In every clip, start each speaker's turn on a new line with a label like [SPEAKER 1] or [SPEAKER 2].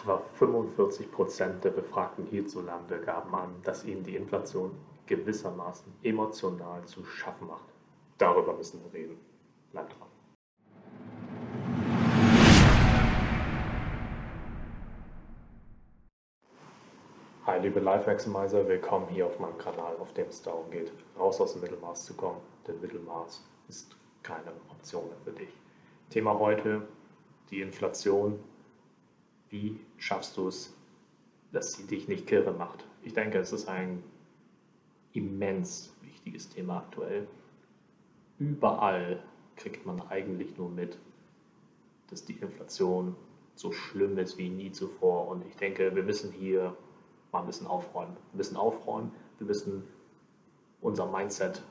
[SPEAKER 1] Etwa 45 Prozent der Befragten hierzulande gaben an, dass ihnen die Inflation gewissermaßen emotional zu schaffen macht. Darüber müssen wir reden. Bleibt dran. Hi liebe Life Maximizer, willkommen hier auf meinem Kanal, auf dem es darum geht, raus aus dem Mittelmaß zu kommen. Denn Mittelmaß ist keine Option mehr für dich. Thema heute, die Inflation. Wie schaffst du es, dass sie dich nicht kirre macht? Ich denke, es ist ein immens wichtiges Thema aktuell. Überall kriegt man eigentlich nur mit, dass die Inflation so schlimm ist wie nie zuvor. Und ich denke, wir müssen hier mal ein bisschen aufräumen. Wir müssen aufräumen, wir müssen unser Mindset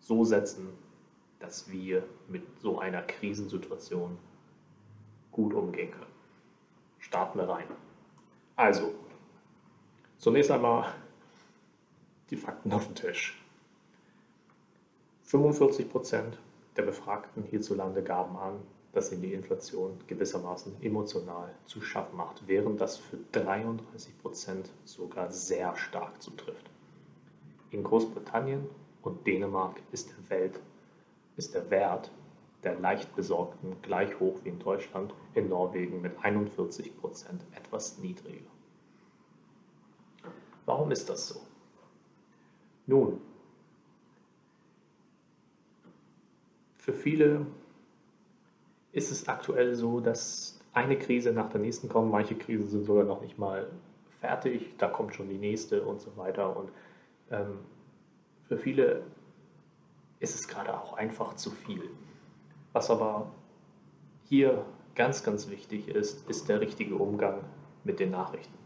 [SPEAKER 1] so setzen, dass wir mit so einer Krisensituation gut umgehen können. Starten wir rein. Also, zunächst einmal die Fakten auf den Tisch. 45 Prozent der Befragten hierzulande gaben an, dass ihnen die Inflation gewissermaßen emotional zu schaffen macht, während das für 33 Prozent sogar sehr stark zutrifft. In Großbritannien und Dänemark ist der, Welt, ist der Wert der leicht besorgten gleich hoch wie in Deutschland, in Norwegen mit 41 Prozent etwas niedriger. Warum ist das so? Nun, für viele ist es aktuell so, dass eine Krise nach der nächsten kommt. Manche Krisen sind sogar noch nicht mal fertig, da kommt schon die nächste und so weiter. Und ähm, für viele ist es gerade auch einfach zu viel. Was aber hier ganz, ganz wichtig ist, ist der richtige Umgang mit den Nachrichten.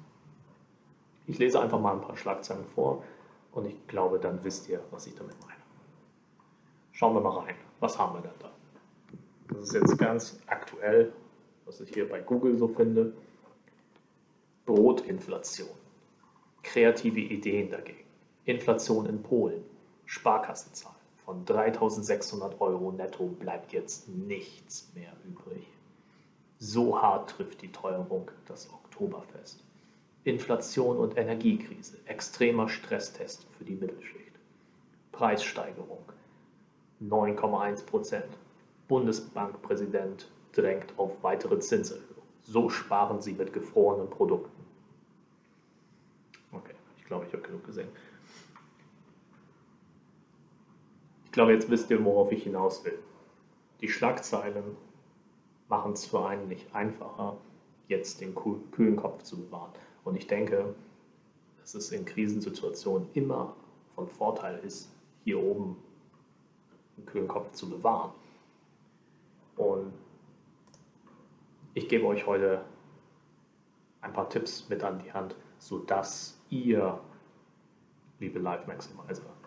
[SPEAKER 1] Ich lese einfach mal ein paar Schlagzeilen vor und ich glaube, dann wisst ihr, was ich damit meine. Schauen wir mal rein. Was haben wir denn da? Das ist jetzt ganz aktuell, was ich hier bei Google so finde. Brotinflation. Kreative Ideen dagegen. Inflation in Polen. Sparkassenzahl. Von 3600 Euro netto bleibt jetzt nichts mehr übrig. So hart trifft die Teuerung das Oktoberfest. Inflation und Energiekrise. Extremer Stresstest für die Mittelschicht. Preissteigerung. 9,1 Prozent. Bundesbankpräsident drängt auf weitere Zinserhöhungen. So sparen sie mit gefrorenen Produkten. Okay, ich glaube, ich habe genug gesehen. Ich glaube, jetzt wisst ihr, worauf ich hinaus will. Die Schlagzeilen machen es für einen nicht einfacher, jetzt den kühlen Kopf zu bewahren. Und ich denke, dass es in Krisensituationen immer von Vorteil ist, hier oben einen kühlen Kopf zu bewahren. Und ich gebe euch heute ein paar Tipps mit an die Hand, sodass ihr, liebe Life Maximizer,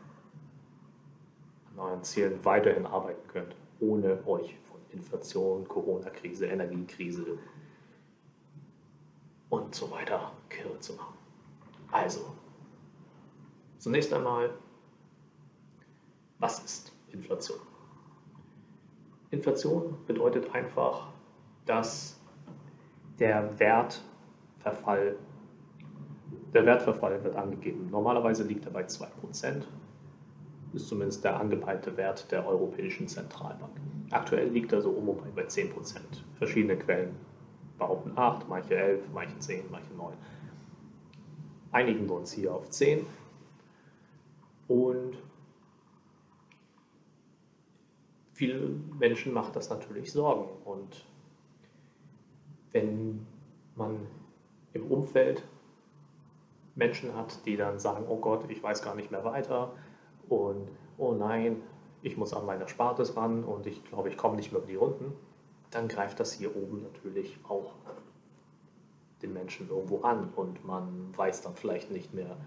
[SPEAKER 1] euren Zielen weiterhin arbeiten könnt, ohne euch von Inflation, Corona-Krise, Energiekrise und so weiter kirre zu machen. Also, zunächst einmal, was ist Inflation? Inflation bedeutet einfach, dass der Wertverfall, der Wertverfall wird angegeben. Normalerweise liegt er bei 2%, ist zumindest der angepeilte Wert der Europäischen Zentralbank. Aktuell liegt er so um und bei 10%. Verschiedene Quellen behaupten 8, manche 11, manche 10, manche 9. Einigen wir uns hier auf 10 und vielen Menschen macht das natürlich Sorgen. Und wenn man im Umfeld Menschen hat, die dann sagen, oh Gott, ich weiß gar nicht mehr weiter und oh nein, ich muss an meine Spartes ran und ich glaube, ich komme nicht mehr über die Runden, dann greift das hier oben natürlich auch den Menschen irgendwo an und man weiß dann vielleicht nicht mehr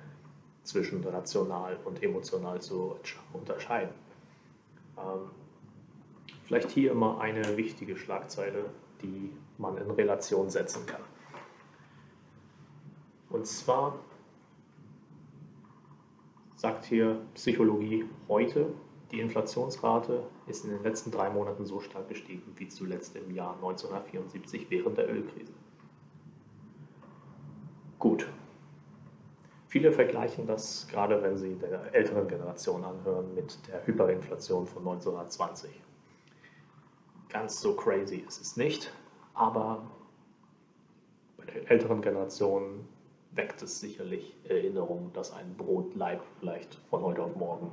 [SPEAKER 1] zwischen rational und emotional zu unterscheiden. Ähm, Vielleicht hier immer eine wichtige Schlagzeile, die man in Relation setzen kann. Und zwar sagt hier Psychologie heute, die Inflationsrate ist in den letzten drei Monaten so stark gestiegen wie zuletzt im Jahr 1974 während der Ölkrise. Gut. Viele vergleichen das, gerade wenn sie der älteren Generation anhören, mit der Hyperinflation von 1920. Ganz so crazy ist es nicht, aber bei der älteren Generation weckt es sicherlich Erinnerungen, dass ein Brotleib vielleicht von heute auf morgen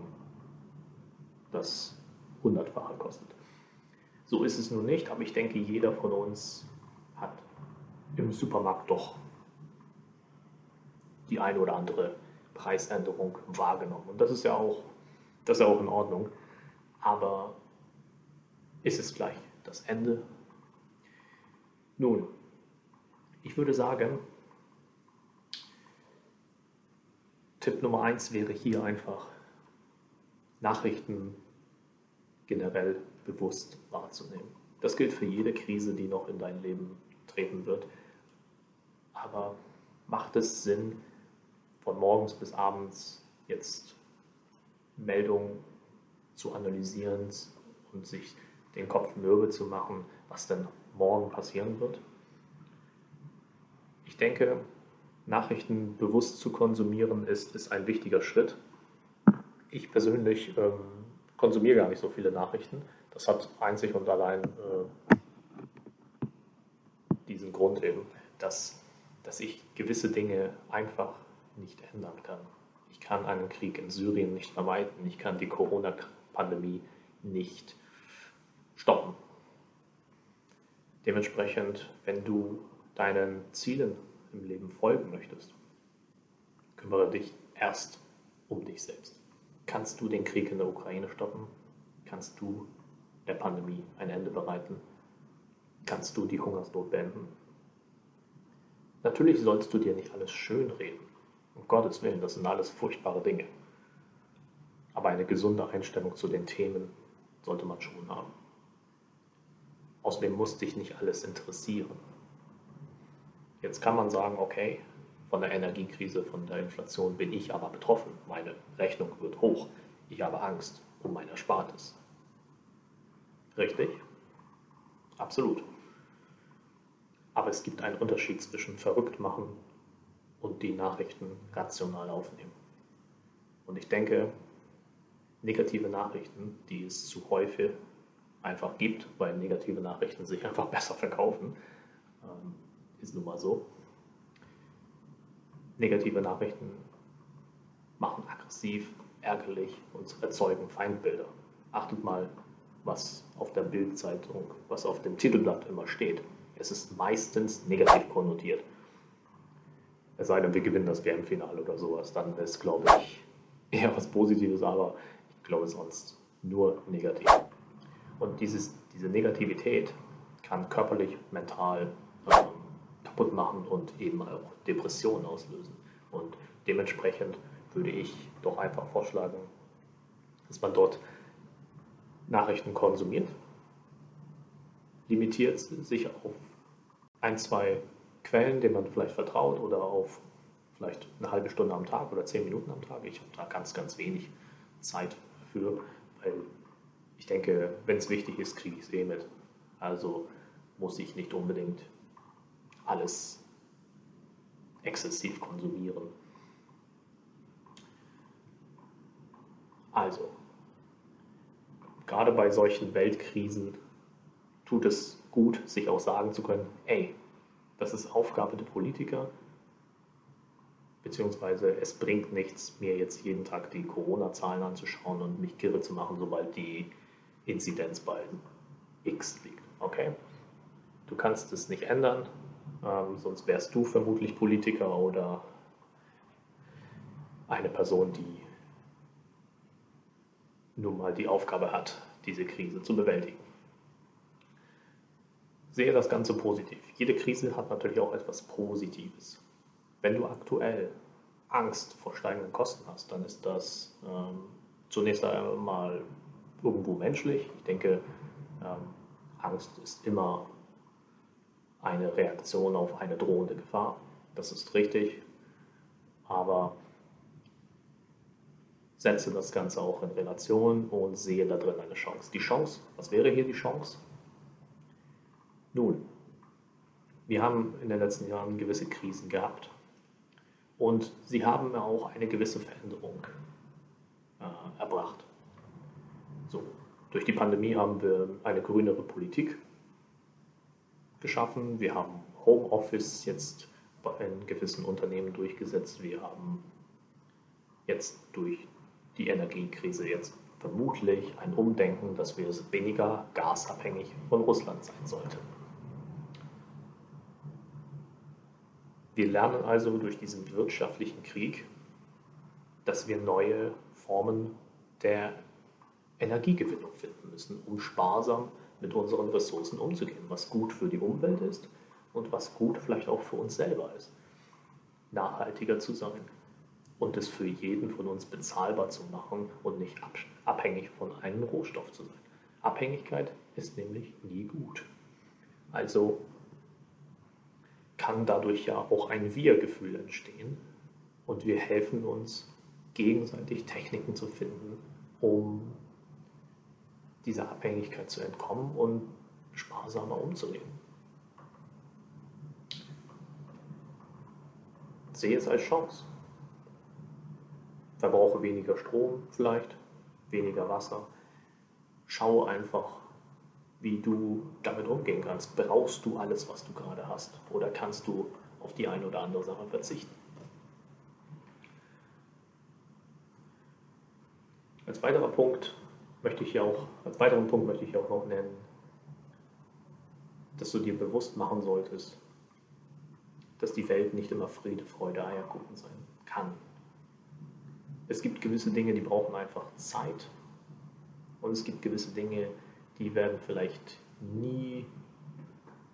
[SPEAKER 1] das Hundertfache kostet. So ist es nun nicht, aber ich denke, jeder von uns hat im Supermarkt doch die eine oder andere Preisänderung wahrgenommen. Und das ist ja auch, das ist ja auch in Ordnung. Aber ist es gleich das Ende? Nun, ich würde sagen, Tipp Nummer eins wäre hier einfach, Nachrichten generell bewusst wahrzunehmen. Das gilt für jede Krise, die noch in dein Leben treten wird. Aber macht es Sinn, von morgens bis abends jetzt Meldungen zu analysieren und sich den Kopf mürbe zu machen, was denn morgen passieren wird? Ich denke, Nachrichten bewusst zu konsumieren ist, ist ein wichtiger Schritt. Ich persönlich ähm, konsumiere gar nicht so viele Nachrichten. Das hat einzig und allein äh, diesen Grund eben, dass, dass ich gewisse Dinge einfach nicht ändern kann. Ich kann einen Krieg in Syrien nicht vermeiden. Ich kann die Corona-Pandemie nicht stoppen. Dementsprechend, wenn du deinen Zielen im Leben folgen möchtest, kümmere dich erst um dich selbst. Kannst du den Krieg in der Ukraine stoppen? Kannst du der Pandemie ein Ende bereiten? Kannst du die Hungersnot beenden? Natürlich sollst du dir nicht alles schönreden. Um Gottes Willen, das sind alles furchtbare Dinge. Aber eine gesunde Einstellung zu den Themen sollte man schon haben. Außerdem muss dich nicht alles interessieren. Jetzt kann man sagen, okay, von der Energiekrise, von der Inflation bin ich aber betroffen. Meine Rechnung wird hoch. Ich habe Angst um mein Erspartes. Richtig? Absolut. Aber es gibt einen Unterschied zwischen verrückt machen und die Nachrichten rational aufnehmen. Und ich denke, negative Nachrichten, die es zu häufig einfach gibt, weil negative Nachrichten sich einfach besser verkaufen, ähm, ist nun mal so. Negative Nachrichten machen aggressiv, ärgerlich und erzeugen Feindbilder. Achtet mal, was auf der Bildzeitung, was auf dem Titelblatt immer steht. Es ist meistens negativ konnotiert. Es sei denn, wir gewinnen das WM-Finale oder sowas, dann ist, glaube ich, eher was Positives, aber ich glaube sonst nur negativ. Und dieses, diese Negativität kann körperlich, mental kaputt machen und eben auch Depressionen auslösen. Und dementsprechend würde ich doch einfach vorschlagen, dass man dort Nachrichten konsumiert, limitiert sich auf ein, zwei Quellen, denen man vielleicht vertraut oder auf vielleicht eine halbe Stunde am Tag oder zehn Minuten am Tag. Ich habe da ganz, ganz wenig Zeit für, weil ich denke, wenn es wichtig ist, kriege ich es eh mit. Also muss ich nicht unbedingt alles exzessiv konsumieren. Also, gerade bei solchen Weltkrisen tut es gut, sich auch sagen zu können, ey, das ist Aufgabe der Politiker, beziehungsweise es bringt nichts, mir jetzt jeden Tag die Corona-Zahlen anzuschauen und mich kirre zu machen, sobald die Inzidenz bei X liegt. Okay? Du kannst es nicht ändern, ähm, sonst wärst du vermutlich Politiker oder eine Person, die nun mal die Aufgabe hat, diese Krise zu bewältigen sehe das Ganze positiv. Jede Krise hat natürlich auch etwas Positives. Wenn du aktuell Angst vor steigenden Kosten hast, dann ist das ähm, zunächst einmal irgendwo menschlich. Ich denke, ähm, Angst ist immer eine Reaktion auf eine drohende Gefahr. Das ist richtig. Aber setze das Ganze auch in Relation und sehe da drin eine Chance. Die Chance, was wäre hier die Chance? Nun, wir haben in den letzten Jahren gewisse Krisen gehabt. Und sie haben auch eine gewisse Veränderung äh, erbracht. So, durch die Pandemie haben wir eine grünere Politik geschaffen. Wir haben Homeoffice jetzt in gewissen Unternehmen durchgesetzt. Wir haben jetzt durch die Energiekrise jetzt vermutlich ein Umdenken, dass wir weniger gasabhängig von Russland sein sollten. Wir lernen also durch diesen wirtschaftlichen Krieg, dass wir neue Formen der Energiegewinnung finden müssen, um sparsam mit unseren Ressourcen umzugehen, was gut für die Umwelt ist und was gut vielleicht auch für uns selber ist. Nachhaltiger zu sein und es für jeden von uns bezahlbar zu machen und nicht abhängig von einem Rohstoff zu sein. Abhängigkeit ist nämlich nie gut. Also kann dadurch ja auch ein Wir-Gefühl entstehen und wir helfen uns gegenseitig Techniken zu finden, um dieser Abhängigkeit zu entkommen und sparsamer umzugehen. Sehe es als Chance. Verbrauche weniger Strom vielleicht, weniger Wasser. Schau einfach, wie du damit umgehen kannst. Brauchst du alles, was du gerade hast? Oder kannst du auf die eine oder andere Sache verzichten? Als weiterer Punkt möchte ich auch, als weiteren Punkt möchte ich auch noch nennen, dass du dir bewusst machen solltest, dass die Welt nicht immer Friede, Freude, Eierkuchen sein kann. Es gibt gewisse Dinge, die brauchen einfach Zeit. Und es gibt gewisse Dinge, die werden vielleicht nie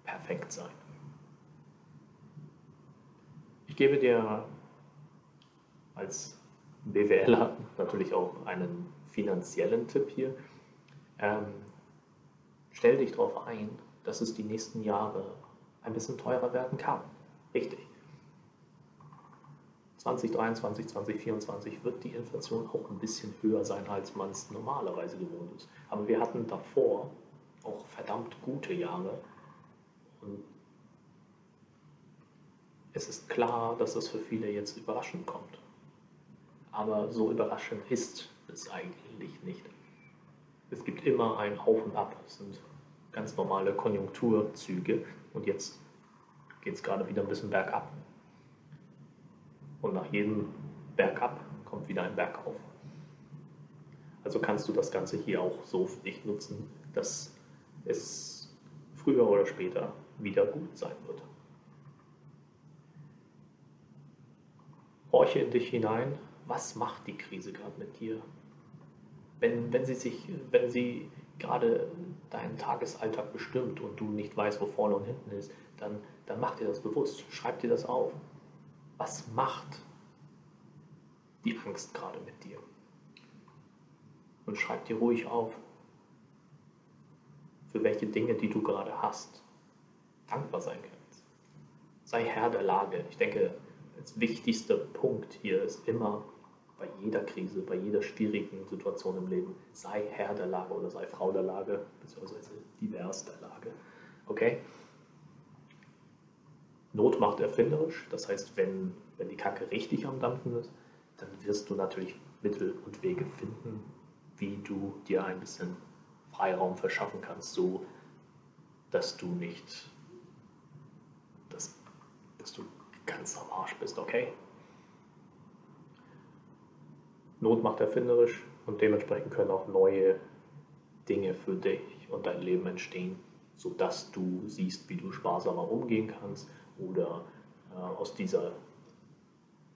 [SPEAKER 1] perfekt sein. Ich gebe dir als BWLer natürlich auch einen finanziellen Tipp hier. Ähm, stell dich darauf ein, dass es die nächsten Jahre ein bisschen teurer werden kann. Richtig. 2023, 2024 wird die Inflation auch ein bisschen höher sein, als man es normalerweise gewohnt ist. Aber wir hatten davor auch verdammt gute Jahre. Und es ist klar, dass das für viele jetzt überraschend kommt. Aber so überraschend ist es eigentlich nicht. Es gibt immer ein Auf und Ab. Es sind ganz normale Konjunkturzüge. Und jetzt geht es gerade wieder ein bisschen bergab. Und nach jedem Bergab kommt wieder ein Bergauf. Also kannst du das Ganze hier auch so für dich nutzen, dass es früher oder später wieder gut sein wird. Horche in dich hinein, was macht die Krise gerade mit dir? Wenn, wenn, sie sich, wenn sie gerade deinen Tagesalltag bestimmt und du nicht weißt, wo vorne und hinten ist, dann, dann mach dir das bewusst, schreib dir das auf. Was macht die Angst gerade mit dir? Und schreib dir ruhig auf, für welche Dinge, die du gerade hast, dankbar sein kannst. Sei Herr der Lage. Ich denke, das wichtigste Punkt hier ist immer bei jeder Krise, bei jeder schwierigen Situation im Leben, sei Herr der Lage oder sei Frau der Lage, beziehungsweise divers der Lage. Okay? Not macht erfinderisch. Das heißt, wenn, wenn die Kacke richtig am Dampfen ist, dann wirst du natürlich Mittel und Wege finden, wie du dir ein bisschen Freiraum verschaffen kannst, so dass du nicht, dass, dass du ganz am Arsch bist, okay? Not macht erfinderisch und dementsprechend können auch neue Dinge für dich und dein Leben entstehen, sodass du siehst, wie du sparsamer umgehen kannst oder äh, aus dieser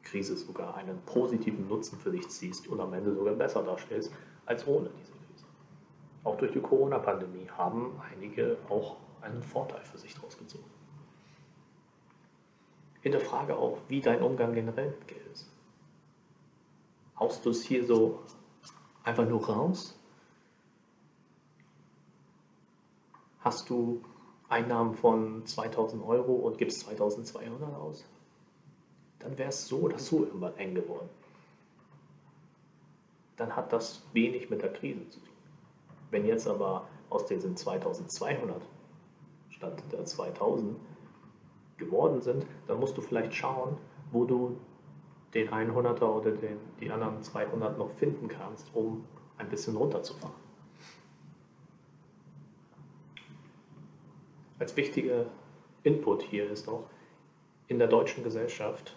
[SPEAKER 1] Krise sogar einen positiven Nutzen für dich ziehst und am Ende sogar besser darstellst als ohne diese Krise. Auch durch die Corona-Pandemie haben einige auch einen Vorteil für sich daraus gezogen. Hinterfrage auch, wie dein Umgang generell mit Geld ist. Haust du es hier so einfach nur raus? Hast du Einnahmen von 2000 Euro und gibst 2200 aus, dann wäre es so oder so irgendwann eng geworden. Dann hat das wenig mit der Krise zu tun. Wenn jetzt aber aus diesen 2200 statt der 2000 geworden sind, dann musst du vielleicht schauen, wo du den 100er oder den, die anderen 200 noch finden kannst, um ein bisschen runterzufahren. Als wichtiger Input hier ist auch, in der deutschen Gesellschaft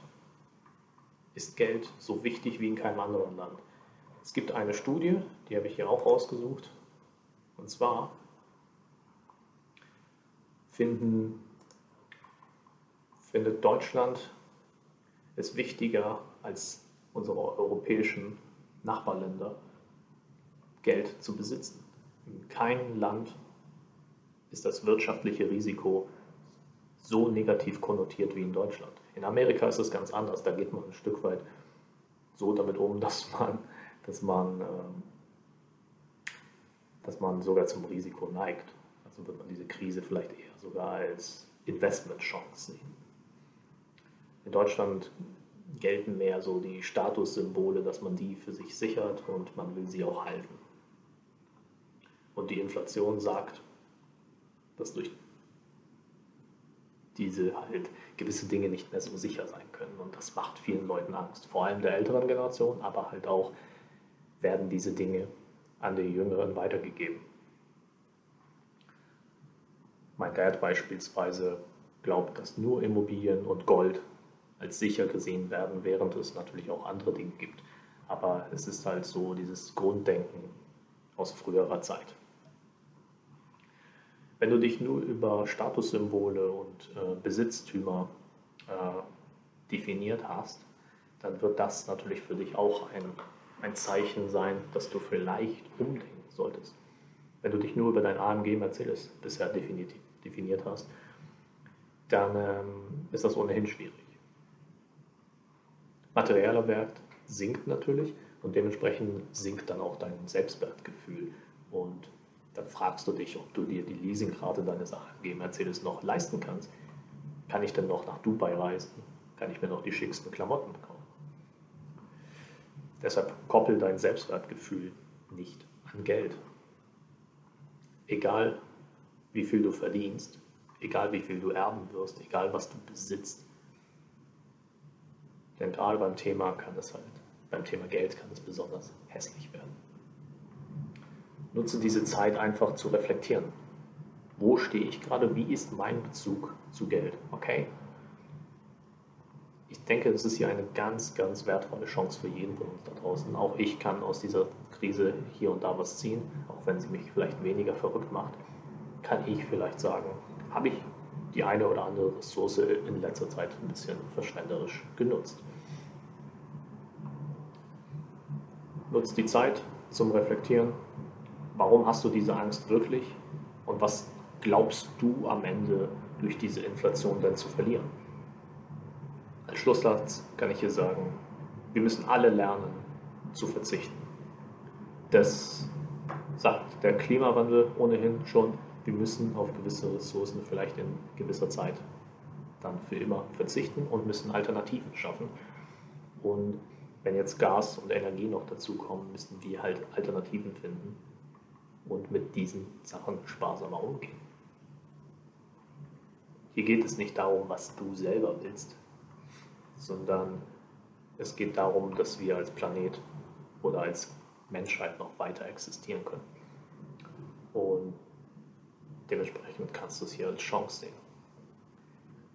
[SPEAKER 1] ist Geld so wichtig wie in keinem anderen Land. Es gibt eine Studie, die habe ich hier auch rausgesucht, und zwar finden, findet Deutschland es wichtiger als unsere europäischen Nachbarländer, Geld zu besitzen. In keinem Land ist das wirtschaftliche Risiko so negativ konnotiert wie in Deutschland. In Amerika ist es ganz anders. Da geht man ein Stück weit so damit um, dass man, dass man, ähm, dass man sogar zum Risiko neigt. Also wird man diese Krise vielleicht eher sogar als Investmentchance sehen. In Deutschland gelten mehr so die Statussymbole, dass man die für sich sichert und man will sie auch halten. Und die Inflation sagt, dass durch diese halt gewisse Dinge nicht mehr so sicher sein können. Und das macht vielen Leuten Angst, vor allem der älteren Generation, aber halt auch werden diese Dinge an die Jüngeren weitergegeben. Mein Dad beispielsweise glaubt, dass nur Immobilien und Gold als sicher gesehen werden, während es natürlich auch andere Dinge gibt. Aber es ist halt so dieses Grunddenken aus früherer Zeit. Wenn du dich nur über Statussymbole und äh, Besitztümer äh, definiert hast, dann wird das natürlich für dich auch ein, ein Zeichen sein, dass du vielleicht umdenken solltest. Wenn du dich nur über dein AMG Mercedes bisher definiert, definiert hast, dann ähm, ist das ohnehin schwierig. Materieller Wert sinkt natürlich und dementsprechend sinkt dann auch dein Selbstwertgefühl und dann fragst du dich, ob du dir die Leasingrate deines AMG Mercedes noch leisten kannst. Kann ich denn noch nach Dubai reisen? Kann ich mir noch die schicksten Klamotten kaufen? Deshalb koppel dein Selbstwertgefühl nicht an Geld. Egal wie viel du verdienst, egal wie viel du erben wirst, egal was du besitzt. Denn beim Thema kann es halt, beim Thema Geld kann es besonders hässlich werden nutze diese Zeit einfach zu reflektieren. Wo stehe ich gerade? Wie ist mein Bezug zu Geld? Okay? Ich denke, das ist hier eine ganz, ganz wertvolle Chance für jeden von uns da draußen. Auch ich kann aus dieser Krise hier und da was ziehen, auch wenn sie mich vielleicht weniger verrückt macht. Kann ich vielleicht sagen, habe ich die eine oder andere Ressource in letzter Zeit ein bisschen verschwenderisch genutzt. Nutzt die Zeit zum Reflektieren, warum hast du diese Angst wirklich und was glaubst du am Ende durch diese Inflation dann zu verlieren? Als Schlusssatz kann ich hier sagen, wir müssen alle lernen zu verzichten. Das sagt der Klimawandel ohnehin schon. Wir müssen auf gewisse Ressourcen vielleicht in gewisser Zeit dann für immer verzichten und müssen Alternativen schaffen. Und wenn jetzt Gas und Energie noch dazukommen, müssen wir halt Alternativen finden, und mit diesen Sachen sparsamer umgehen. Hier geht es nicht darum, was du selber willst, sondern es geht darum, dass wir als Planet oder als Menschheit noch weiter existieren können. Und dementsprechend kannst du es hier als Chance sehen.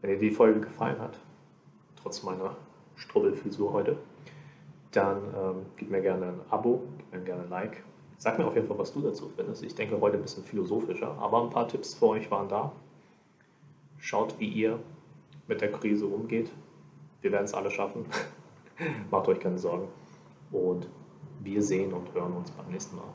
[SPEAKER 1] Wenn dir die Folge gefallen hat, trotz meiner Strubbelfrisur heute, dann ähm, gib mir gerne ein Abo, gib mir gerne ein Like Sag mir auf jeden Fall, was du dazu findest. Ich denke heute ein bisschen philosophischer, aber ein paar Tipps für euch waren da. Schaut, wie ihr mit der Krise umgeht. Wir werden es alle schaffen. Macht euch keine Sorgen. Und wir sehen und hören uns beim nächsten Mal.